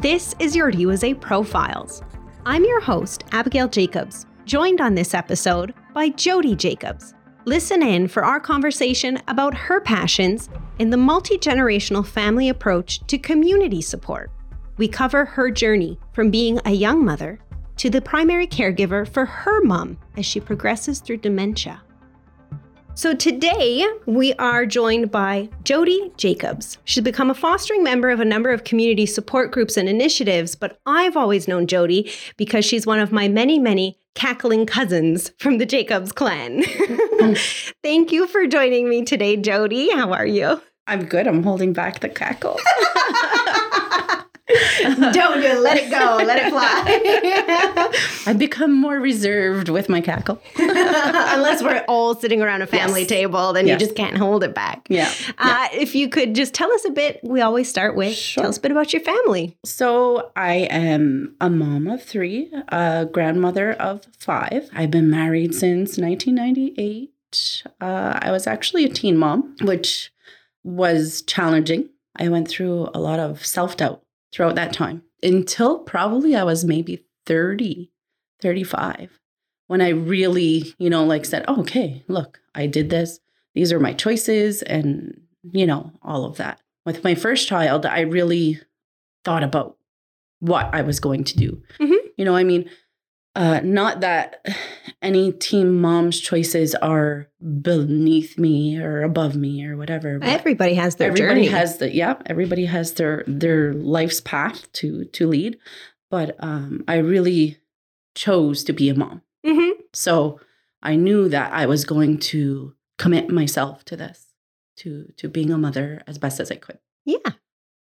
This is your USA Profiles. I'm your host, Abigail Jacobs, joined on this episode by Jody Jacobs. Listen in for our conversation about her passions in the multi generational family approach to community support. We cover her journey from being a young mother to the primary caregiver for her mom as she progresses through dementia. So today we are joined by Jody Jacobs. She's become a fostering member of a number of community support groups and initiatives, but I've always known Jody because she's one of my many, many cackling cousins from the Jacobs clan. Thank you for joining me today, Jody. How are you? I'm good. I'm holding back the cackle. Don't do it. Let it go. Let it fly. I've become more reserved with my cackle. Unless we're all sitting around a family Yes. table, then Yes. you just can't hold it back. Yeah. Uh, if you could just tell us a bit, we always start with Sure. tell us a bit about your family. So I am a mom of three, a grandmother of five. I've been married since 1998. Uh, I was actually a teen mom, which was challenging. I went through a lot of self doubt throughout that time until probably I was maybe 30, 35, when I really, you know, like said, oh, okay, look, I did this. These are my choices, and, you know, all of that. With my first child, I really thought about what I was going to do. Mhm. You know, I mean, uh, not that any team mom's choices are beneath me or above me or whatever. but Everybody has their everybody journey. has the yeah. Everybody has their their life's path to to lead. But um, I really chose to be a mom, Mhm. so I knew that I was going to commit myself to this, to to being a mother as best as I could. Yeah.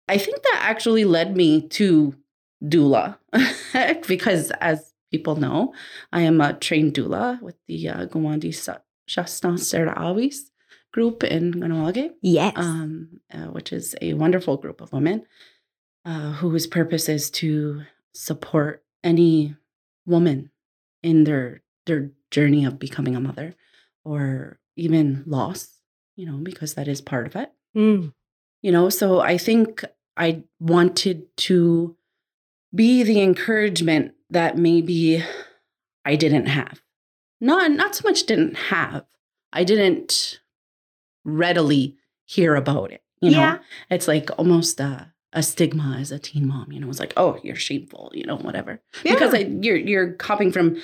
I think that actually led me to doula because, as people know, I am a trained doula with the uh, Gawandi Sa- Shastan Seraawis group in Kahnawake, Yes. um, uh, which is a wonderful group of women uh, whose purpose is to support any woman in their their journey of becoming a mother or even loss, you know, because that is part of it Mm. you know so i think i wanted to be the encouragement that maybe i didn't have. Not not so much didn't have. I didn't readily hear about it you know? Yeah. it's like almost a, a stigma as a teen mom you know? It's like oh you're shameful you know whatever. Yeah. because I, you're you're copying from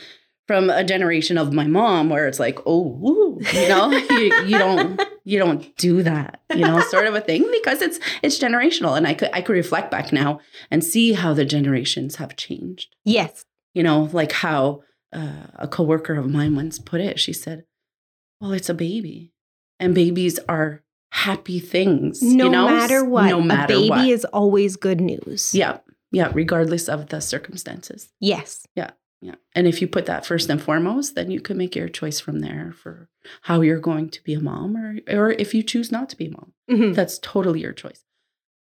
from a generation of my mom where it's like oh woo, you know you, you don't you don't do that you know sort of a thing because it's it's generational and i could i could reflect back now and see how the generations have changed yes. you know like how uh, a coworker of mine once put it she said well it's a baby and babies are happy things No you know matter what, no matter what. a baby what is always good news. yeah yeah regardless of the circumstances Yes. yeah. And if you put that first and foremost, then you can make your choice from there for how you're going to be a mom or or if you choose not to be a mom. Mhm. That's totally your choice.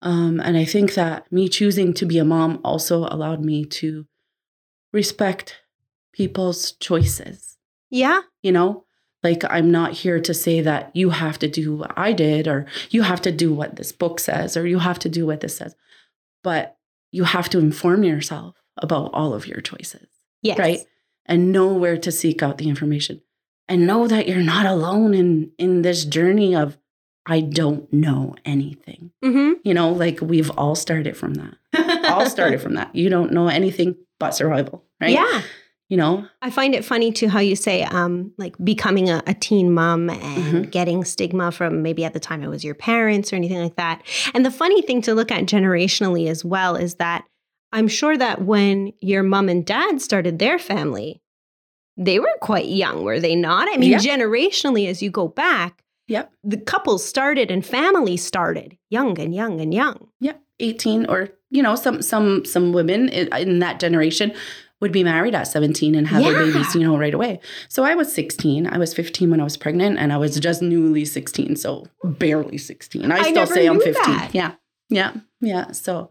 Um, and I think that me choosing to be a mom also allowed me to respect people's choices. Yeah. You know, like I'm not here to say that you have to do what I did or you have to do what this book says or you have to do what this says. But you have to inform yourself about all of your choices Yes. right and know where to seek out the information and know that you're not alone in in this journey of i don't know anything Mm-hmm. you know like we've all started from that all started from that you don't know anything but survival right Yeah. you know I find it funny too how you say um like becoming a, a teen mom and Mhm. getting stigma from maybe at the time it was your parents or anything like that. And the funny thing to look at generationally as well is that I'm sure that when your mom and dad started their family, they were quite young, were they not? I mean, Yeah. generationally, as you go back, Yep. the couples started and families started young and young and young. Yep. 18 or you know some some some women in, in that generation would be married at 17 and have their babies you know right away so i was 16 i was 15 when i was pregnant and i was just newly 16 so barely 16 i, I still say i'm 15 that. yeah yeah yeah so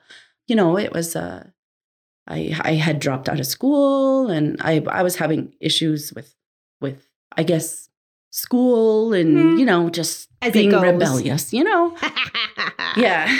you know it was uh i i had dropped out of school and i i was having issues with with i guess school and Hmm. you know just As being rebellious you know yeah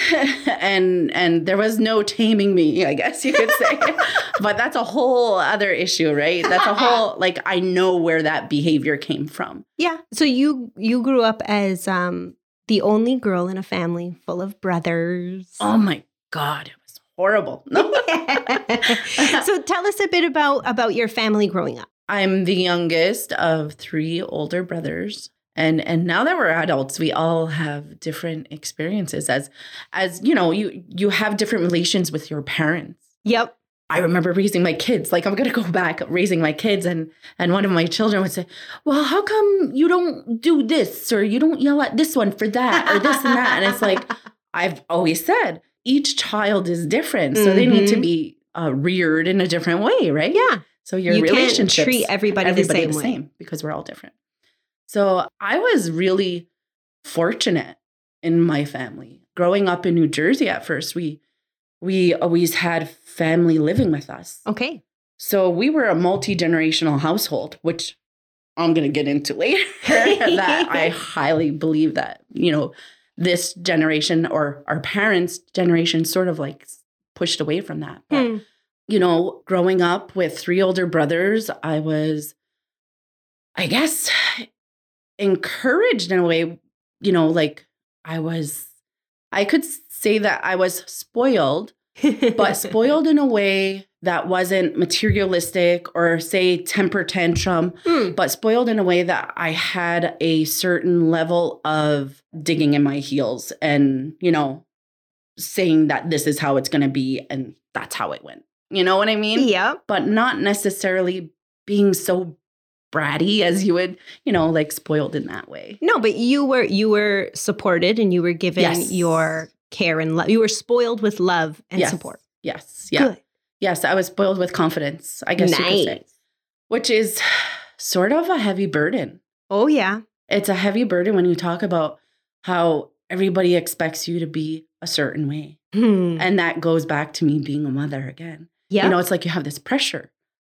and and there was no taming me i guess you could say but that's a whole other issue right that's a whole like i know where that behavior came from Yeah. So you you grew up as um the only girl in a family full of brothers. oh my god horrible no so tell us a bit about about your family growing up. i'm the youngest of three older brothers and and now that we're adults we all have different experiences as as you know you you have different relations with your parents Yep. I remember raising my kids. Like I'm gonna go back raising my kids, and and one of my children would say, "Well, how come you don't do this or you don't yell at this one for that or this and that?" And it's like I've always said, each child is different, so they need to Mhm. be uh, reared in a different way, right? yeah. So your you relationships treat everybody, everybody the same way. because we're all different. So I was really fortunate in my family. Growing up in New Jersey at first, we we always had family living with us. Okay. So we were a multi-generational household, which I'm going to get into later that I highly believe that, you know, this generation or our parents' generation sort of like pushed away from that. But Hmm. you know, growing up with three older brothers, I was, I guess, encouraged in a way, you know, like I was, I could say that I was spoiled, but spoiled in a way that wasn't materialistic or say temper tantrum, Hmm. but spoiled in a way that I had a certain level of digging in my heels and, you know, saying that this is how it's going to be and that's how it went. You know what I mean? Yeah. But not necessarily being so bratty as you would, you know, like spoiled in that way. No, but you were you were supported and you were given Yes. your care and love. You were spoiled with love and yes. support. Yes. Yeah. Good. Yes. I was spoiled with confidence, I guess you could say, which is sort of a heavy burden. Oh yeah. It's a heavy burden when you talk about how everybody expects you to be a certain way. Hmm. And that goes back to me being a mother again. Yeah. You know, it's like you have this pressure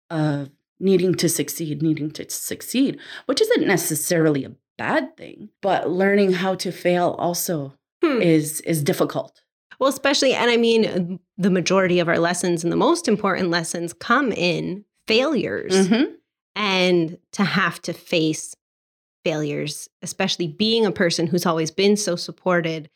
of needing to succeed, needing to succeed, which isn't necessarily a bad thing, but learning how to fail also Hmm. is is difficult. Well, especially, and I mean, the majority of our lessons and the most important lessons come in failures. Mhm. And to have to face failures, especially being a person who's always been so supported,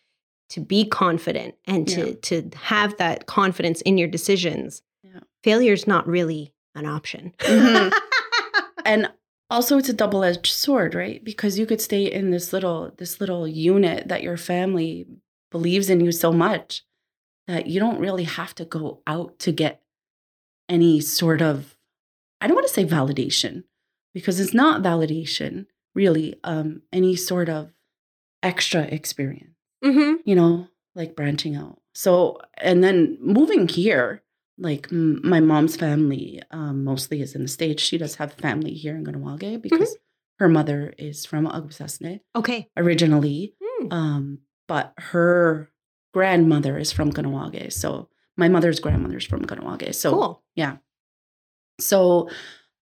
to be confident and to, Yeah. to have that confidence in your decisions, Yeah. failure's not really an option. Mhm. And also it's a double-edged sword, right? Because you could stay in this little this little unit that your family believes in you so much that you don't really have to go out to get any sort of I don't want to say validation because it's not validation really um any sort of extra experience hmm you know, like branching out. So, and then moving here, like m- my mom's family um, mostly is in the States. She does have family here in Kahnawake because her mother is from Akwesasne Okay. originally, Hmm. um, but her grandmother is from Kahnawake. So, my mother's grandmother's from Kahnawake. So, cool. so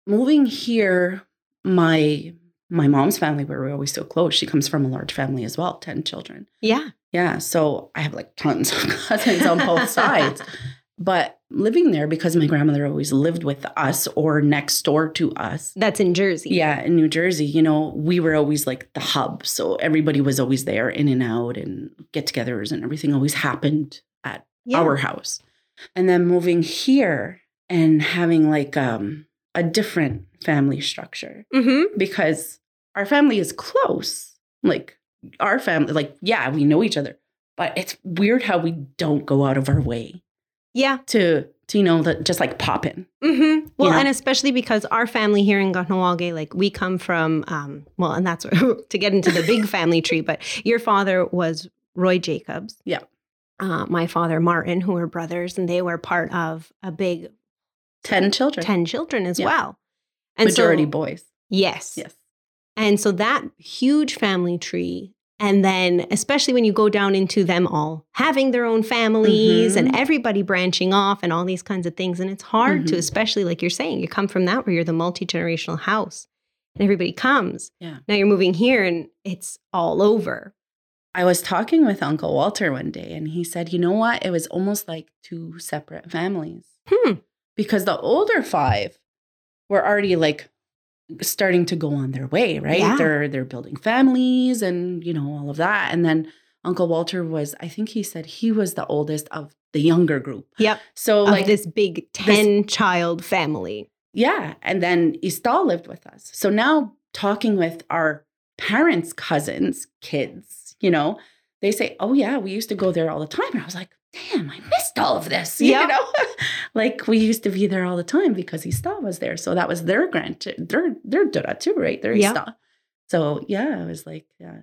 moving here, my my mom's family we were always so close. She comes from a large family as well, 10 children. Yeah. Yeah, so I have like tons of cousins on both sides. But living there because my grandmother always lived with us or next door to us. That's in Jersey. Yeah, in New Jersey, you know, we were always like the hub. So everybody was always there in and out and get togethers and everything always happened at Yeah. our house. And then moving here and having like um a different family structure Mm-hmm. because our family is close. Like our family, like, yeah, we know each other, but it's weird how we don't go out of our way Yeah. to, to you know, that just like pop in. Mm-hmm. Well, know? and especially because our family here in Kahnawake, like we come from, um, well, and that's to get into the big family tree, but your father was Roy Jacobs. Yeah. Uh, my father, Martin, who were brothers, and they were part of a big 10 children, 10 children as Yeah. well. And majority so, boys. Yes. Yes. And so that huge family tree, and then especially when you go down into them all having their own families and Mhm. everybody branching off and all these kinds of things. And it's hard to, Mhm. especially like you're saying, you come from that where you're the multi generational house. and everybody comes. Yeah. Now you're moving here and it's all over. I was talking with Uncle Walter one day and he said, you know what? It was almost like two separate families. Hmm. Because the older five were already like starting to go on their way, right? Yeah. They're they're building families and you know all of that. And then Uncle Walter was, I think he said he was the oldest of the younger group. Yep. So Of like this big 10 child family. Yeah. And then Istal lived with us. So now talking with our parents' cousins, kids, you know, they say, Oh, yeah, we used to go there all the time. And I was like, Damn, I missed all of this. You Yep. know, like we used to be there all the time because Istal was there. So that was their grand, their, their Dura too, right? Their Yep. Istal. So yeah, I was like, yeah.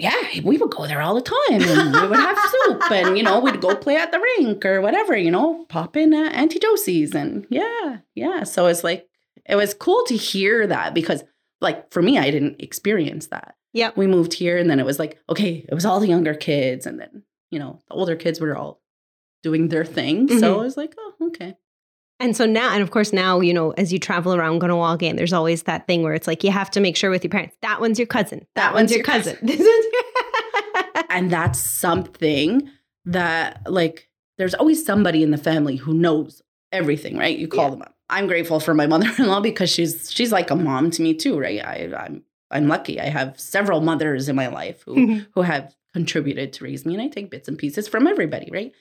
Yeah, we would go there all the time and we would have soup and, you know, we'd go play at the rink or whatever, you know, pop in at Auntie Josie's and yeah, yeah. So it's like, it was cool to hear that because, like, for me, I didn't experience that. Yeah. We moved here and then it was like, okay, it was all the younger kids and then, you know, the older kids were all doing their thing. So Mhm. it was like, oh, okay. And so now, and of course, now, you know, as you travel around Gunawagan, there's always that thing where it's like you have to make sure with your parents that one's your cousin. That, one's, your cousin. This one's your And that's something that, like, there's always somebody in the family who knows everything, right? You call Yeah. them up. I'm grateful for my mother-in-law because she's she's like a mom to me too, right? I, I'm I'm lucky. I have several mothers in my life who who have contributed to raise me, and I take bits and pieces from everybody, right?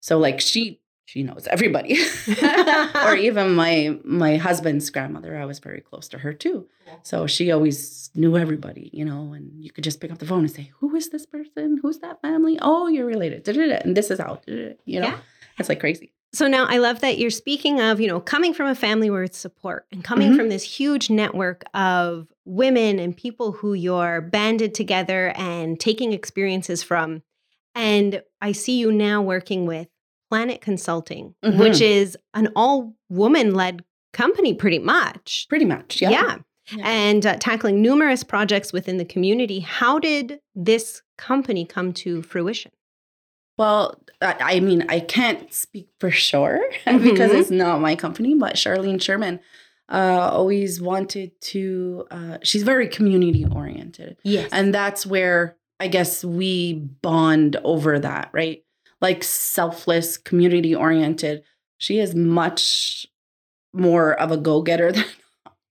So like she she knows everybody, or even my my husband's grandmother. I was very close to her too, so she always knew everybody, you know. And you could just pick up the phone and say, "Who is this person? Who's that family? Oh, you're related." And this is how, you know. Yeah. It's like crazy. So now I love that you're speaking of, you know, coming from a family where it's support and coming Mhm. from this huge network of women and people who you're banded together and taking experiences from. And I see you now working with Planet Consulting, Mhm. which is an all woman led company pretty much. Pretty much, yeah. Yeah. Yeah. And uh, tackling numerous projects within the community. How did this company come to fruition? Well, I I mean, I can't speak for sure because Mhm. it's not my company, but Charlene Sherman uh, always wanted to, uh, she's very community oriented. Yes. And that's where I guess we bond over that, right? Like selfless, community oriented. She is much more of a go getter than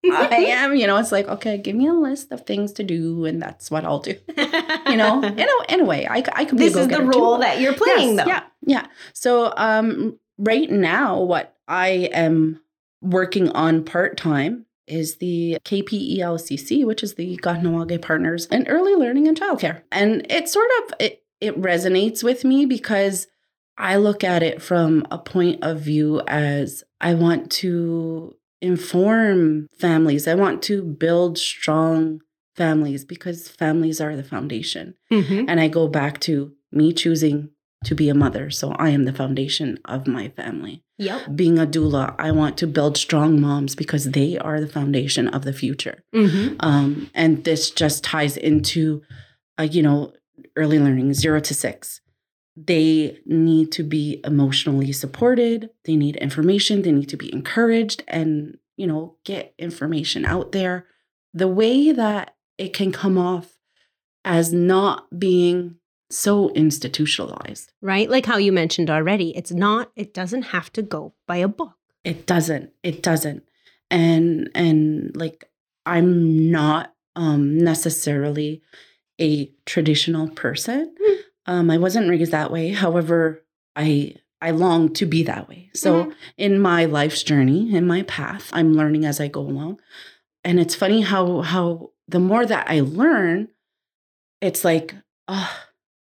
I am. You know, it's like, okay, give me a list of things to do, and that's what I'll do. You know, in a, in a way, I, I could be this is the go-getter too. role that you're playing, Yes, though. Yeah, yeah. So um, right now, what I am working on part time is the KPELCC, which is the Kahnawake Partners in Early Learning and Childcare, and it sort of it it resonates with me because I look at it from a point of view as I want to inform families. I want to build strong families because families are the foundation. Mhm. And I go back to me choosing to be a mother. So I am the foundation of my family. Yep. Being a doula, I want to build strong moms because they are the foundation of the future. Mhm. Um, and this just ties into, uh, you know, early learning, zero to six. They need to be emotionally supported. They need information. They need to be encouraged and, you know, get information out there. The way that it can come off as not being so institutionalized. Right? Like how you mentioned already, it's not, it doesn't have to go by a book. It doesn't. It doesn't. And and like I'm not um necessarily a traditional person. Hmm. Um I wasn't raised that way. However, I I long to be that way. So Mhm. in my life's journey, in my path, I'm learning as I go along. And it's funny how how the more that I learn, it's like, oh,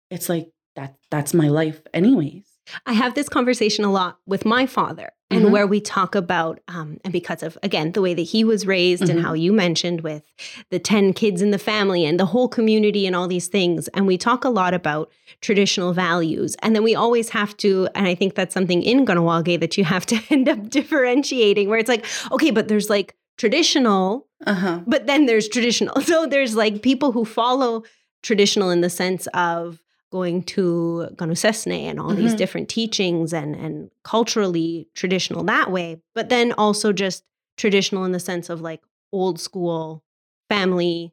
it's like that that's my life anyways. I have this conversation a lot with my father, and Mhm. where we talk about, um, and because of, again, the way that he was raised and Mhm. how you mentioned with the 10 kids in the family and the whole community and all these things. And we talk a lot about traditional values. And then we always have to, and I think that's something in Kahnawake that you have to end up differentiating, where it's like, okay, but there's like traditional Uh-huh. but then there's traditional. So there's like people who follow traditional in the sense of going to Ganusesne and all these Mhm. different teachings and and culturally traditional that way, but then also just traditional in the sense of like old school family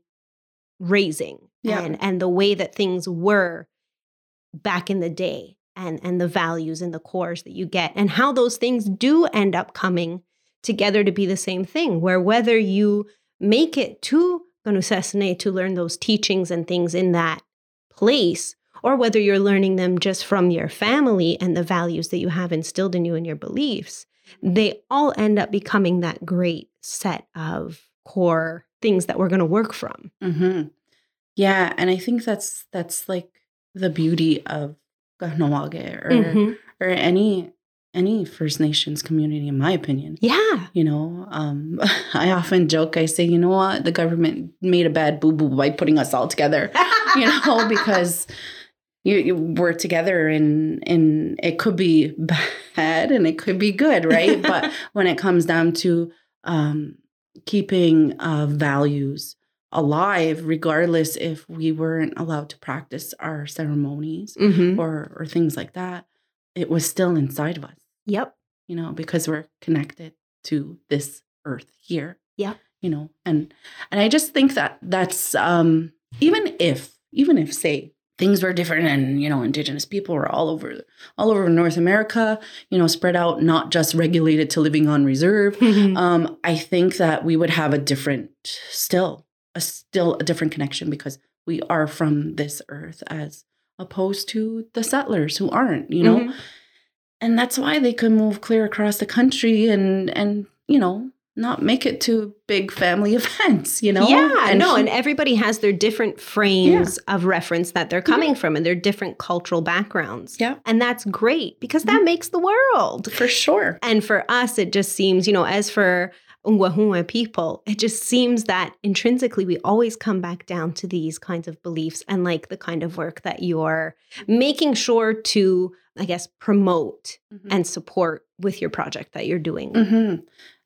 raising Yeah. and and the way that things were back in the day and and the values and the cores that you get and how those things do end up coming together to be the same thing where whether you make it to Ganusesne to learn those teachings and things in that place or whether you're learning them just from your family and the values that you have instilled in you and your beliefs they all end up becoming that great set of core things that we're going to work from hmm Yeah, and I think that's that's like the beauty of Kahnawake or Mhm. or any any First Nations community, in my opinion. yeah You know, um, I often joke. I say, you know what, the government made a bad boo boo by putting us all together. You know, because you, you we're together, and and it could be bad and it could be good, right? but when it comes down to um, keeping uh, values alive, regardless if we weren't allowed to practice our ceremonies Mhm. or or things like that, it was still inside of us yep you know, because we're connected to this earth here. Yeah. You know, and and I just think that that's um even if even if say things were different and you know indigenous people were all over all over North America, you know, spread out not just regulated to living on reserve, um I think that we would have a different still a still a different connection because we are from this earth as opposed to the settlers who aren't, you know? Mhm. and that's why they could move clear across the country and and you know not make it to big family events you know yeah, no, he- and everybody has their different frames of reference that they're coming from and their different cultural backgrounds. Yeah. And that's great because that makes the world. for sure And for us, it just seems, you know, as for Onkwehonwe people, it just seems that intrinsically we always come back down to these kinds of beliefs and like the kind of work that you're making sure to, I guess, promote and support with your project that you're doing. Mhm.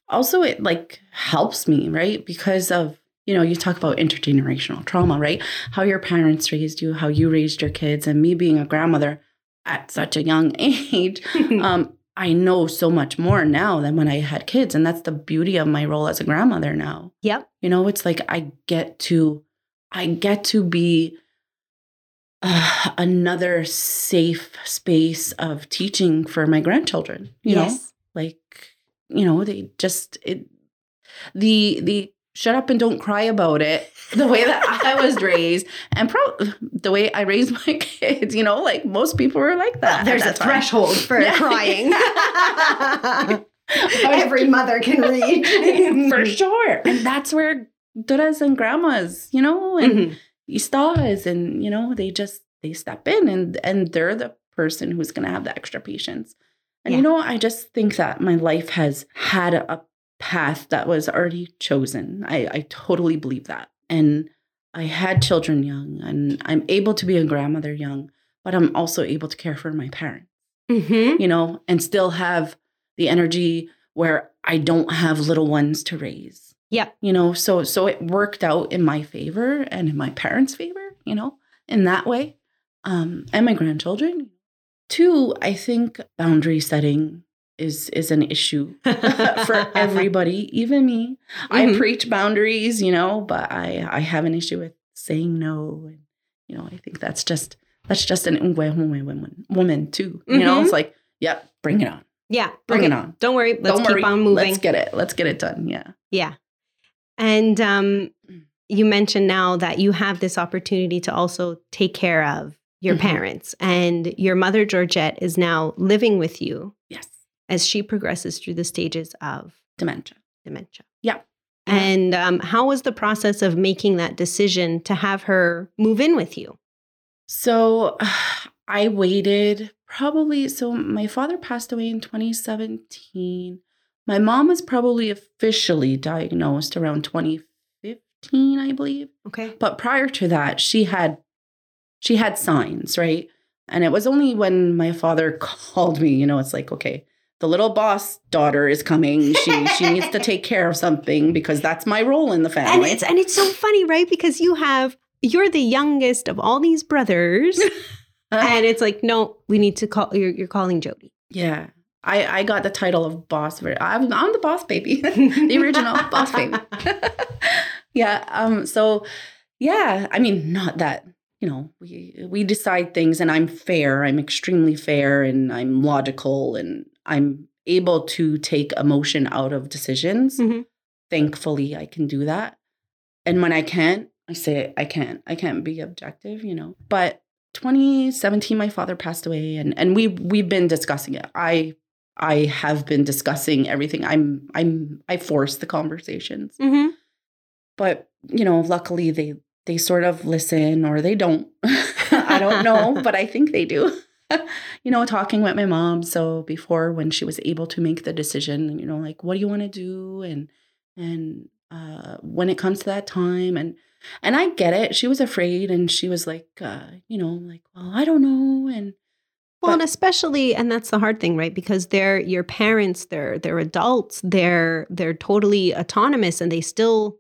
Also it like helps me right because of you know you talk about intergenerational trauma right how your parents raised you how you raised your kids and me being a grandmother at such a young age um, I know so much more now than when I had kids. And that's the beauty of my role as a grandmother now. Yep. You know, it's like I get to, I get to be uh, another safe space of teaching for my grandchildren. You know, yes. You know, they just, it, the, the, Shut up and don't cry about it. The way that I was raised, and pro- the way I raised my kids, you know, like most people were like that. at There's a time. threshold for Yeah. crying. Every mother can reach. for sure. And that's where duras and grandmas, you know, and Mhm. istas, and you know, they just they step in and and they're the person who's gonna have the extra patience. And Yeah. you know, I just think that my life has had a path that was already chosen. I, I totally believe that. And I had children young, and I'm able to be a grandmother young, but I'm also able to care for my parents Mhm. you know, and still have the energy where I don't have little ones to raise. Yeah. You know, so so it worked out in my favor and in my parents' favor, you know, in that way. Um, and my grandchildren. Two, I think boundary setting is is an issue for everybody, even me. I Mhm. preach boundaries, you know, but I I have an issue with saying no and you know, I think that's just that's just an Ungwe woman woman too. You know, Mhm. it's like, yep, bring it on. Yeah. Bring okay. it on. Don't worry. Let's Don't keep worry. on moving. Let's get it. Let's get it done. Yeah. Yeah. And um, you mentioned now that you have this opportunity to also take care of your Mhm. parents, and your mother, Georgette, is now living with you Yes. as she progresses through the stages of Dementia. dementia. Yeah. And um, how was the process of making that decision to have her move in with you? So I waited probably so my father passed away in 2017. My mom was probably officially diagnosed around 2015, I believe. Okay. But prior to that, she had she had signs, right? And it was only when my father called me, you know, it's like, okay, the little boss daughter is coming. She she needs to take care of something because that's my role in the family. And it's and it's so funny, right? Because you have you're the youngest of all these brothers, and it's like, no, we need to call. You're, you're calling Jody. yeah. I, I got the title of boss. I'm, I'm the boss baby, the original boss baby. yeah. Um. So, yeah. I mean, not that you know we we decide things, and I'm fair. I'm extremely fair, and I'm logical, and I'm able to take emotion out of decisions. Mm-hmm. Thankfully, I can do that. And when I can't, I say I can't. I can't be objective, you know. But 2017, my father passed away, and and we we've been discussing it. I I have been discussing everything. I'm I'm I force the conversations, Mm-hmm. but you know, luckily they they sort of listen or they don't. I don't know, but I think they do. you know, talking with my mom. So before when she was able to make the decision, you know, like what do you want to do, and and uh, when it comes to that time, and and I get it. She was afraid, and she was like, uh, you know, like, well, I don't know, and Well, and especially, and that's the hard thing, right? Because they're your parents, they're they're adults, they're they're totally autonomous, and they still,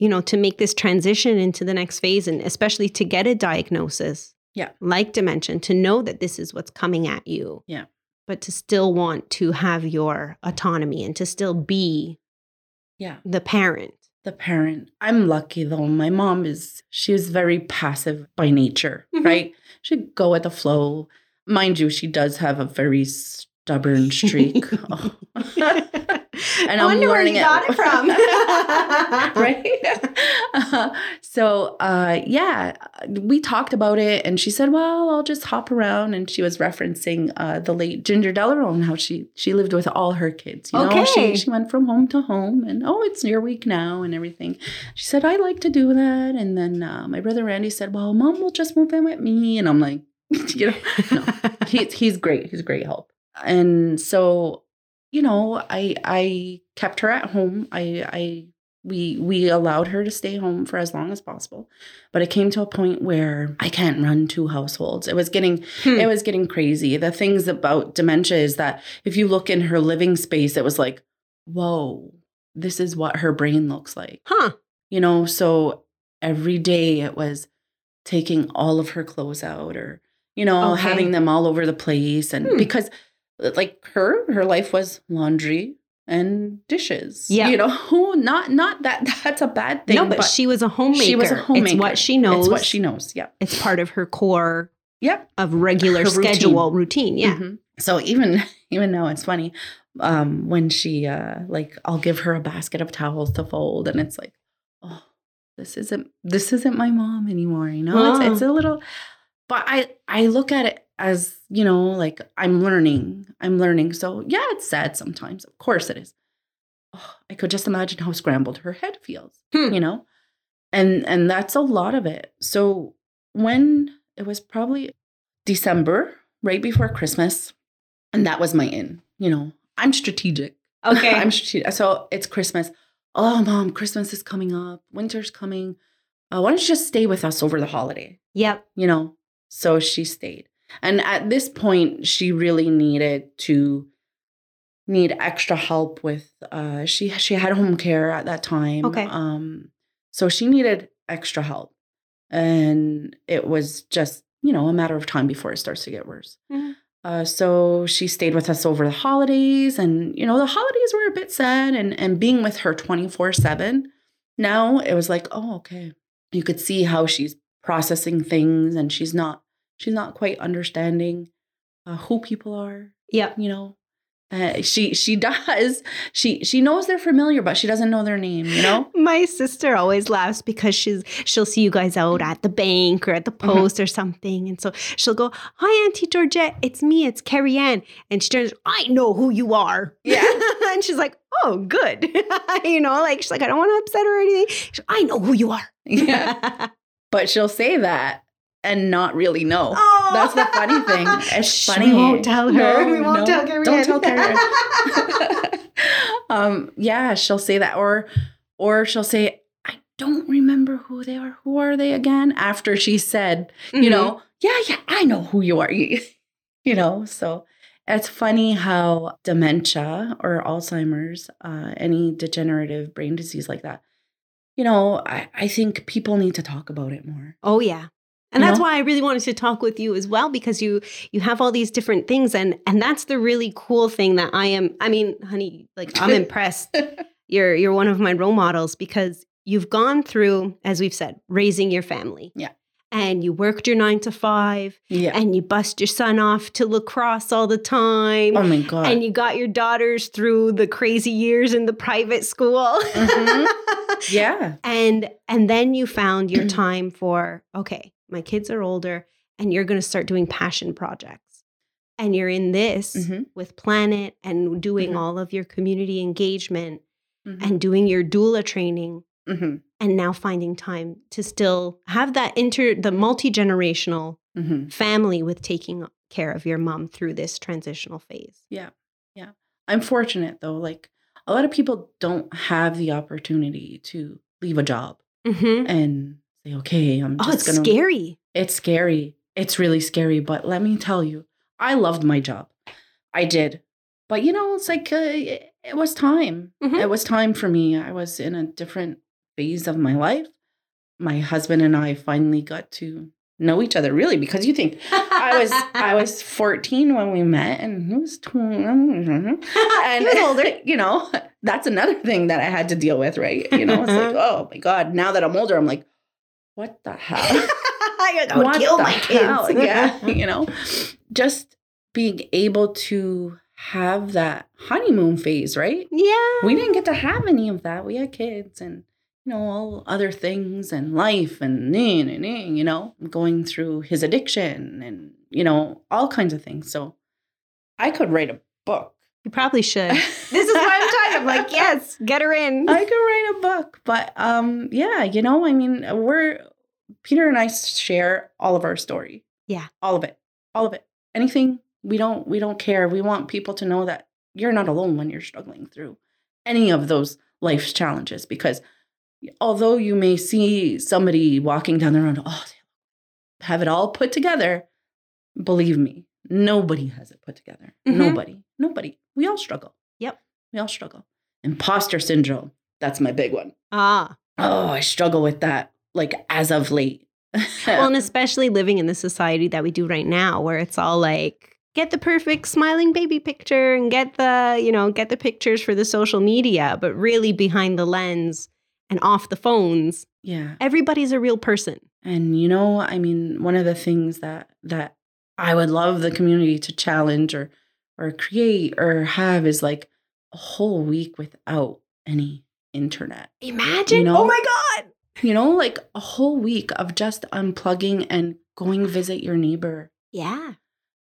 you know, to make this transition into the next phase, and especially to get a diagnosis, Yeah. like dementia, to know that this is what's coming at you, Yeah. but to still want to have your autonomy and to still be yeah. the parent. the parent. I'm lucky though. My mom is she is very passive by nature, Mhm. right? She'd go with the flow. Mind you, she does have a very stubborn streak. Oh. and I'm wonder where learning you it. got it from, right? Uh, so uh yeah, we talked about it and she said, Well, I'll just hop around. And she was referencing uh the late Ginger Delaronde and how she she lived with all her kids. You know, Okay. she she went from home to home and oh, it's your week now and everything. She said, I like to do that. And then uh, my brother Randy said, Well, mom will just move in with me. And I'm like, you know, no, he's he's great. He's great help. And so, you know, I I kept her at home. I I we we allowed her to stay home for as long as possible. But it came to a point where I can't run two households. It was getting Hmm. it was getting crazy. The things about dementia is that if you look in her living space, it was like, whoa, this is what her brain looks like huh? you know so every day it was taking all of her clothes out or you know Okay. having them all over the place and Hmm. because like her her life was laundry and dishes Yeah. you know not not that that's a bad thing no, but, she was a homemaker. she was a homemaker It's what she knows. it's what she knows yeah It's part of her core yep of regular Her schedule routine. Yeah. Mhm. so even even though it's funny um when she uh like I'll give her a basket of towels to fold and it's like oh this isn't this isn't my mom anymore you know it's, Oh. it's a little but I I look at it as you know like I'm learning I'm learning. So yeah it's sad sometimes. Of course it is. Oh, I could just imagine how scrambled her head feels Hmm. you know? And and that's a lot of it. So when it was probably december right before christmas and that was my in you know? I'm strategic. Okay. i'm strategic so it's christmas. Oh mom christmas is coming up. Winter's coming. Uh, why don't you just stay with us over the holiday? Yep. you know? So she stayed and at this point she really needed to need extra help with uh she she had home care at that time Okay. um so she needed extra help and it was just you know a matter of time before it starts to get worse Mhm. uh so she stayed with us over the holidays and you know the holidays were a bit sad and and being with her 24 7 now it was like oh okay you could see how she's processing things and she's not she's not quite understanding uh, who people are Yeah, you know uh, she she does she she knows they're familiar but she doesn't know their name you know My sister always laughs because she's she'll see you guys out at the bank or at the Mm-hmm. post or something, and so she'll go, "Hi, Auntie Georgette, it's me, it's Carrie Ann," and she turns, "I know who you are." Yeah. and she's like, "Oh, good," you know, like she's like, "I don't want to upset her or anything." She's "I know who you are." yeah but she'll say that and not really know Oh. That's the funny thing. It's Shh, funny. We won't tell her. No, we won't no, tell. Don't tell Carrie. um, yeah, she'll say that, or or she'll say, "I don't remember who they are. Who are they again?" After she said, Mhm. you know, yeah, yeah, I know who you are. you know, so it's funny how dementia or Alzheimer's, uh, any degenerative brain disease like that, you know, I, I think people need to talk about it more. Oh yeah. And You that's know? why I really wanted to talk with you as well because you you have all these different things and and that's the really cool thing that I am I mean, honey, like I'm impressed. You're you're one of my role models because you've gone through, as we've said, raising your family. Yeah. And you worked your nine to five Yeah. and you bust your son off to lacrosse all the time. oh my god. and you got your daughters through the crazy years in the private school. Mhm. yeah. and and then you found your time for okay, my kids are older and you're going to start doing passion projects. And you're in this Mhm. with Planet and doing Mhm. all of your community engagement Mhm. and doing your doula training Mhm. and now finding time to still have that inter the multi-generational Mhm. family with taking care of your mom through this transitional phase. Yeah. Yeah. I'm fortunate though. Like a lot of people don't have the opportunity to leave a job Mhm. and say, "Okay, I'm Oh, it's gonna." scary. It's scary. It's really scary. But let me tell you, I loved my job. I did. But you know, it's like uh, it, it was time. Mhm. It was time for me. I was in a different phase of my life. My husband and I finally got to know each other really because you think I was I was 14 when we met and he was 20 and he was older. you know that's another thing that I had to deal with right you know it's like oh my god now that I'm older I'm like what the hell I would what kill my hell? kids. yeah you know just being able to have that honeymoon phase right yeah. we didn't get to have any of that we had kids and you know all other things and life and you know going through his addiction and you know all kinds of things so i could write a book You probably should. This is why I'm talking. I'm like, yes, get her in. I could write a book, but um, yeah, you know, I mean, we're Peter and I share all of our story. Yeah. all of it, all of it. Anything we don't we don't care. We want people to know that you're not alone when you're struggling through any of those life's challenges. Because although you may see somebody walking down the road, oh, have it all put together. Believe me, nobody has it put together. Mhm. Nobody, nobody. We all struggle. Yep. We all struggle. Imposter syndrome. That's my big one. Ah. Oh, I struggle with that like as of late. Well, and especially living in the society that we do right now, where it's all like, get the perfect smiling baby picture and get the, you know, get the pictures for the social media, but really behind the lens and off the phones, yeah. everybody's a real person. And you know, I mean, one of the things that that I would love the community to challenge or or create or have is like a whole week without any internet. Imagine. You know? oh my God. You know, like a whole week of just unplugging and going visit your neighbor. Yeah.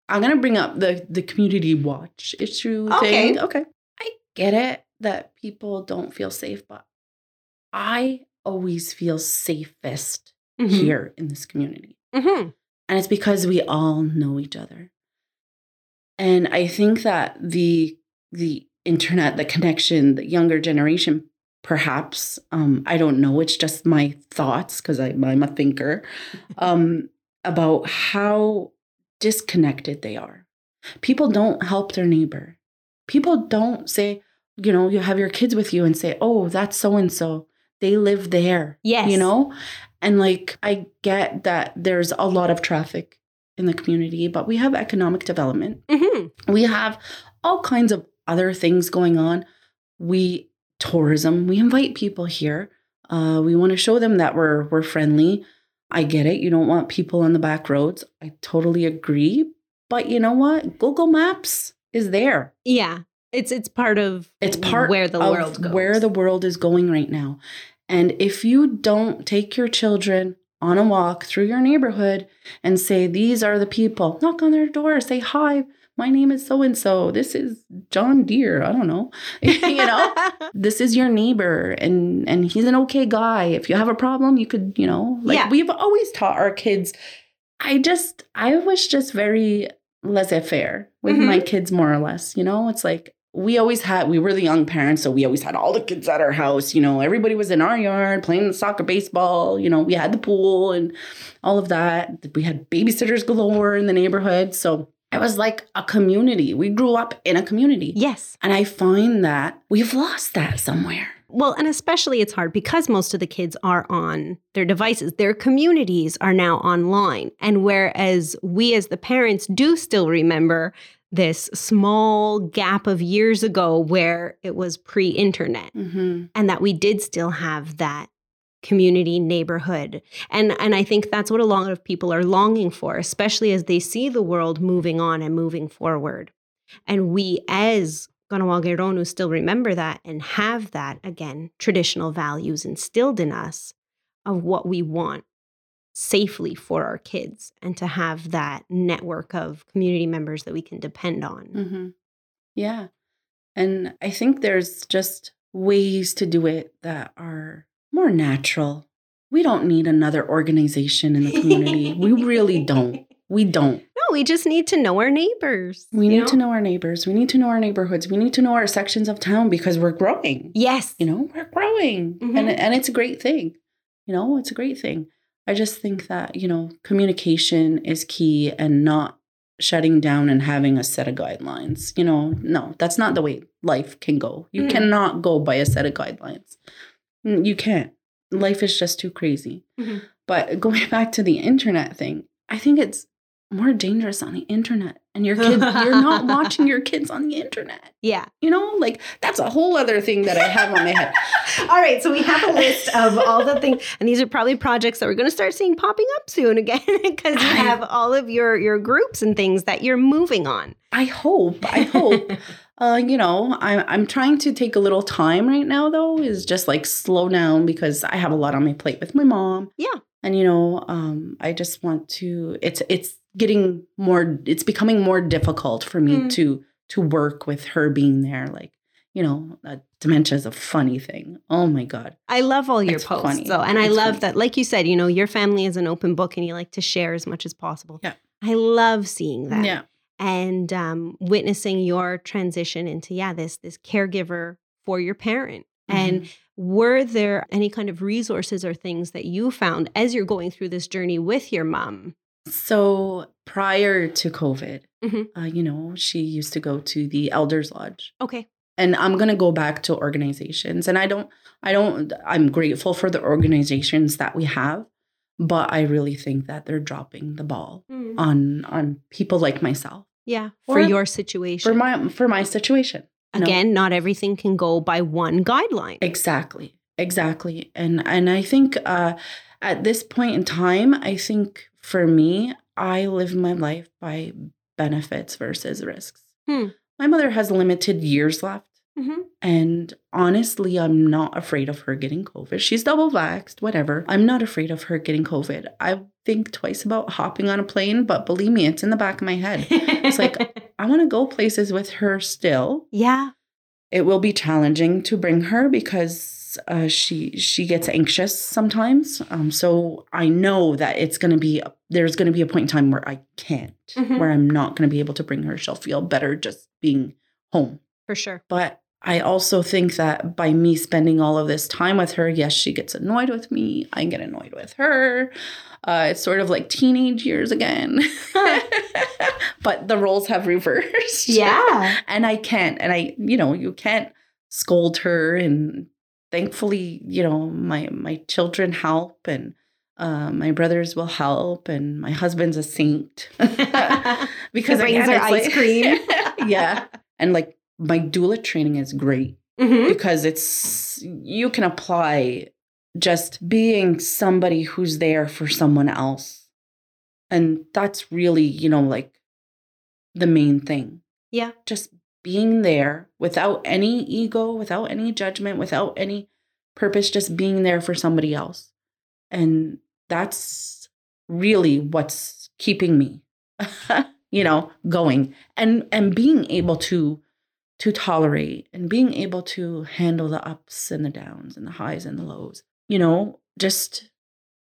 I'm gonna bring up the the community watch issue Okay. thing. Okay. I get it that people don't feel safe, but I always feel safest Mhm. here in this community. Mhm. And it's because we all know each other. And I think that the the internet, the connection, the younger generation, perhaps, um, I don't know, it's just my thoughts because I'm a thinker, um, about how disconnected they are. People don't help their neighbor. People don't say, you know, you have your kids with you and say, oh, that's so and so. They live there. Yes. You know? And like, I get that there's a lot of traffic in the community, but we have economic development. Mhm. We have all kinds of other things going on. We tourism, we invite people here. Uh, we want to show them that we're we're friendly. I get it. You don't want people on the back roads. I totally agree. But you know what? Google Maps is there. Yeah. It's it's part of It's part where the of world goes. where the world is going right now. And if you don't take your children on a walk through your neighborhood and say, These are the people, knock on their door, say, Hi, my name is so and so. This is John Deere. I don't know. you know, this is your neighbor and and he's an okay guy. If you have a problem, you could, you know, like Yeah. we've always taught our kids. I just I was just very laissez-faire with Mhm. my kids more or less, you know? It's like we always had we were the young parents, so we always had all the kids at our house, you know, everybody was in our yard playing soccer, baseball, you know, we had the pool and all of that. We had babysitters galore in the neighborhood. So it was like a community. We grew up in a community. yes. And I find that we've lost that somewhere. Well, and especially it's hard because most of the kids are on their devices. Their communities are now online. And whereas we as the parents do still remember this small gap of years ago where it was pre internet Mm-hmm. and that we did still have that community neighborhood. And and i think that's what a lot of people are longing for especially as they see the world moving on and moving forward. And we as Ganawagironu still remember that and have that again traditional values instilled in us of what we want safely for our kids and to have that network of community members that we can depend on Mm-hmm. Yeah. And I think there's just ways to do it that are more natural. We don't need another organization in the community. we really don't. We don't. no we just need to know our neighbors We need to know our neighbors. We need to know our neighborhoods. We need to know our sections of town because we're growing. yes You know, we're growing. Mhm. And and it's a great thing. You know, it's a great thing. I just think that, you know, communication is key and not shutting down and having a set of guidelines. You know, no, that's not the way life can go. You Mm. cannot go by a set of guidelines. You can't. Life is just too crazy. Mhm. But going back to the internet thing, I think it's more dangerous on the internet. And your kids, you're not watching your kids on the internet. yeah You know, like that's a whole other thing that I have on my head. all right so we have a list of all the things and these are probably projects that we're going to start seeing popping up soon again because you have all of your your groups and things that you're moving on I hope. I hope. uh, you know, I'm I'm trying to take a little time right now though, is just like slow down because I have a lot on my plate with my mom. Yeah. And you know, um, I just want to it's it's getting more it's becoming more difficult for me Mm. to to work with her being there. Like, you know, uh, dementia is a funny thing. Oh my God. I love all your It's posts funny. though. And I love funny. that, like you said, you know, your family is an open book and you like to share as much as possible. Yeah. I love seeing that. Yeah. And um, witnessing your transition into, yeah, this this caregiver for your parent. And Mhm. were there any kind of resources or things that you found as you're going through this journey with your mom? So prior to COVID, Mhm. uh, you know, she used to go to the Elders Lodge. Okay. and i'm going to go back to organizations and i don't i don't i'm grateful for the organizations that we have but i really think that they're dropping the ball on on people like myself Yeah. For Or your situation. for my for my situation? Again, not everything can go by one guideline. exactly exactly and and i think uh at this point in time i think for me i live my life by benefits versus risks Hmm. my mother has limited years left Mhm. And honestly, I'm not afraid of her getting COVID. She's double vaxxed, whatever. I'm not afraid of her getting COVID. I think twice about hopping on a plane, but believe me, it's in the back of my head. It's like- I want to go places with her still. yeah. It will be challenging to bring her because uh, she she gets anxious sometimes. Um, so I know that it's going to be there's going to be a point in time where I can't, Mhm. where I'm not going to be able to bring her. She'll feel better just being home. For sure. But I also think that by me spending all of this time with her, yes, she gets annoyed with me. I get annoyed with her. Uh, it's sort of like teenage years again. but the roles have reversed. Yeah. and I can't. And I, you know, you can't scold her. And thankfully, you know, my my children help and uh, my brothers will help, and my husband's a saint because brings again, her ice like- cream. yeah, and like my doula training is great Mhm. because it's you can apply just being somebody who's there for someone else, and that's really you know like the main thing. Yeah. just being there without any ego, without any judgment, without any purpose, just being there for somebody else, and that's really what's keeping me you know going. And and being able to to tolerate and being able to handle the ups and the downs and the highs and the lows you know just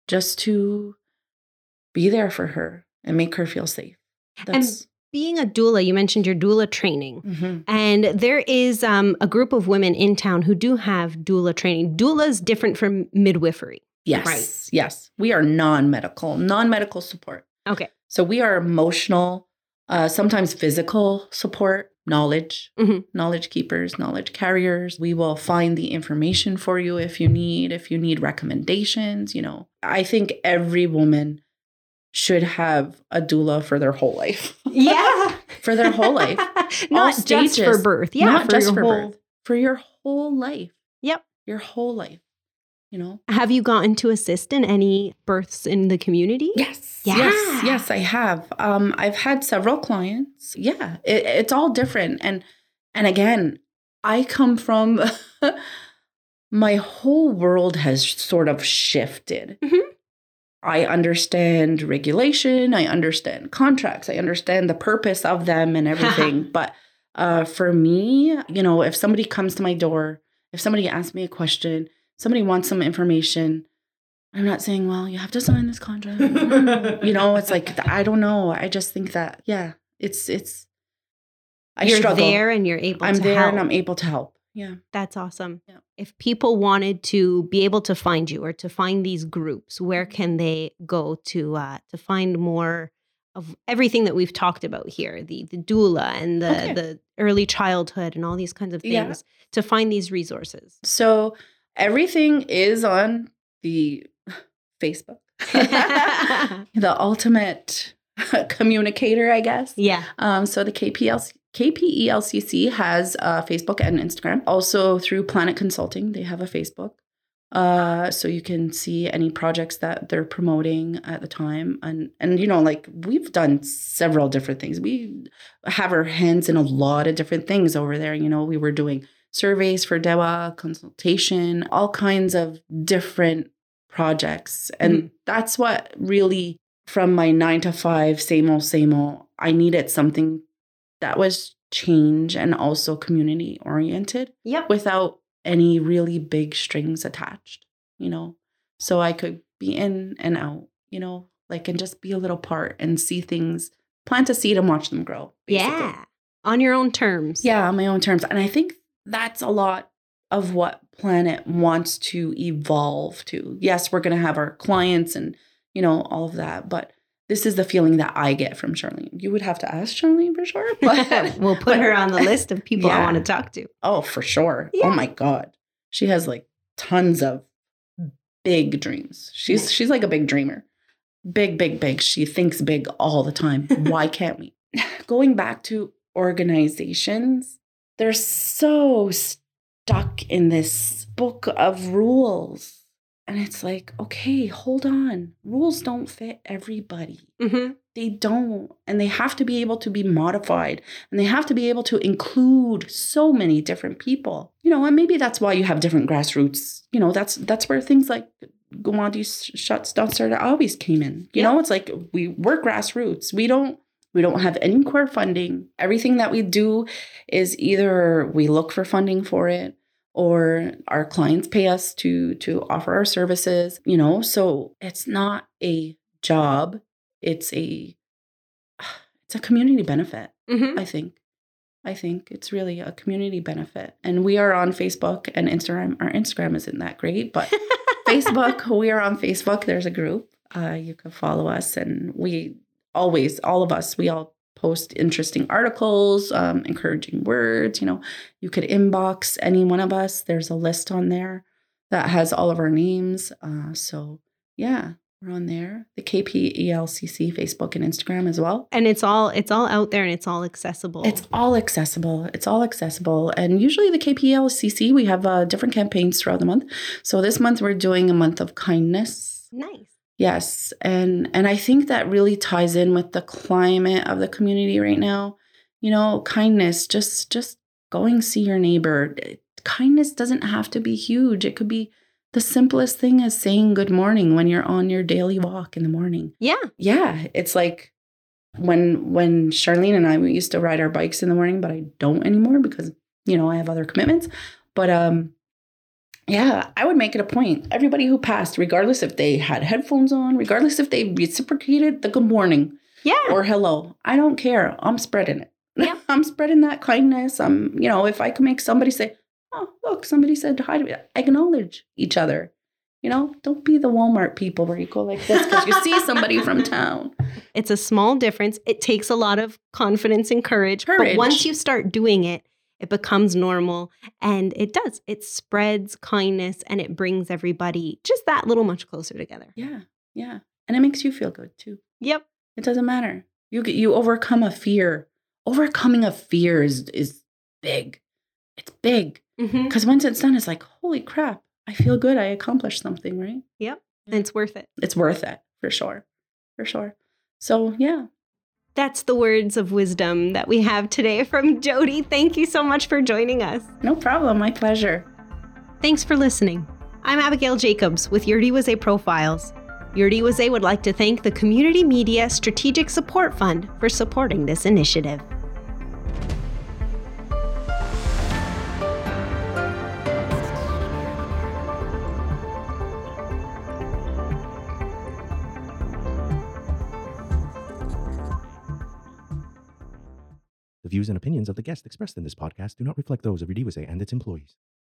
just to be there for her and make her feel safe. That's Being a doula, you mentioned your doula training. Mhm. And there is um, a group of women in town who do have doula training. Doula is different from midwifery. yes Right. yes we are non-medical non-medical support Okay. so we are emotional uh, sometimes physical support knowledge Mhm. knowledge keepers knowledge carriers we will find the information for you if you need if you need recommendations you know i think every woman should have a doula for their whole life Yeah. for their whole life Not just for birth. Yeah. not for just for whole. birth for your whole life Yep. your whole life you know. Have you gotten to assist in any births in the community? Yes. Yeah. Yes. Yes, I have. Um, I've had several clients. Yeah. It, it's all different. And and again, I come from my whole world has sort of shifted. Mhm. I understand regulation, I understand contracts, I understand the purpose of them and everything. but uh, for me, you know, if somebody comes to my door, if somebody asks me a question, somebody wants some information, I'm not saying, well, you have to sign this contract. you know, it's like I don't know. I just think that yeah, it's it's. I you're struggle. there and you're able I'm to there help. and I'm able to help. Yeah. That's awesome. Yeah. If people wanted to be able to find you or to find these groups, where Mm-hmm. can they go to uh, to find more of everything that we've talked about here, the the doula and the Okay. the early childhood and all these kinds of things, Yeah. to find these resources? So everything is on the Facebook. the ultimate communicator, I guess. yeah. Um, so the KPLC, KPELCC has uh, Facebook and Instagram. Also through Planet Consulting, they have a Facebook. Uh, so you can see any projects that they're promoting at the time, and and you know, like we've done several different things. We have our hands in a lot of different things over there. You know, we were doing surveys for DEWA, consultation, all kinds of different projects, and that's what really from my nine to five, same old, same old. I needed something that was change and also community oriented Yep. without any really big strings attached, you know? So I could be in and out, you know, like and just be a little part and see things, plant a seed and watch them grow. basically. Yeah. On your own terms. Yeah, on my own terms. And I think that's a lot of what Planet wants to evolve to. Yes, we're going to have our clients and, you know, all of that. But this is the feeling that I get from Charlene. You would have to ask Charlene for sure. But we'll put but- her on the list of people I want to talk to. Oh, for sure. Oh yeah. Oh my God. She has like tons of big dreams. She's she's like a big dreamer. Big, big, big. She thinks big all the time. Why can't we? Going back to organizations, they're so stuck in this book of rules. And it's like, okay, hold on. Rules don't fit everybody. Hmm they don't. And they have to be able to be modified. And they have to be able to include so many different people. You know and maybe that's why you have different grassroots you know that's that's where things like Gawandi shuts down started always came in. You know it's like we we're grassroots. We don't we don't have any core funding. Everything that we do is either we look for funding for it or our clients pay us to to offer our services you know? So it's not a job it's a it's a community benefit hmm i think. I think it's really a community benefit. And we are on facebook and instagram. Our instagram isn't that great but facebook we are on facebook. There's a group. Uh, you can follow us and we always all of us we all post interesting articles um, encouraging words you know you could inbox any one of us there's a list on there that has all of our names uh, so yeah we're on there the kpelcc facebook and instagram as well and it's all it's all out there and it's all accessible. it's all accessible. It's all accessible. And usually the KPLCC, we have uh, different campaigns throughout the month. So this month we're doing a month of kindness. nice. Yes. And and I think that really ties in with the climate of the community right now. You know, kindness, just just going see your neighbor. Kindness doesn't have to be huge. It could be the simplest thing as saying good morning when you're on your daily walk in the morning Yeah. yeah, it's like when when Charlene and I we used to ride our bikes in the morning, but I don't anymore because you know I have other commitments. But um, yeah, I would make it a point. Everybody who passed, regardless if they had headphones on, regardless if they reciprocated the good morning Yeah. or hello, I don't care. I'm spreading it. Yeah. I'm spreading that kindness. I'm, you know, if I can make somebody say, "Oh, look, somebody said hi to me," acknowledge each other. You know, don't be the Walmart people where you go like this because you see somebody from town. It's a small difference. It takes a lot of confidence and courage. courage. But once you start doing it, it becomes normal and it does. It spreads kindness and it brings everybody just that little much closer together. Yeah, yeah, and it makes you feel good too. Yep. It doesn't matter. You get- you overcome a fear. Overcoming a fear is is big. It's big mm-hmm. because once it's done, it's like holy crap. I feel good. I accomplished something, right? Yep. And it's worth it. It's worth it for sure. For sure. So, yeah. That's the words of wisdom that we have today from Jody. Thank you so much for joining us. No problem. My pleasure. Thanks for listening. I'm Abigail Jacobs with Iorì:wase Profiles. Iorì:wase would like to thank the Community Media Strategic Support Fund for supporting this initiative. The views and opinions of the guests expressed in this podcast do not reflect those of Iorì:wase and its employees.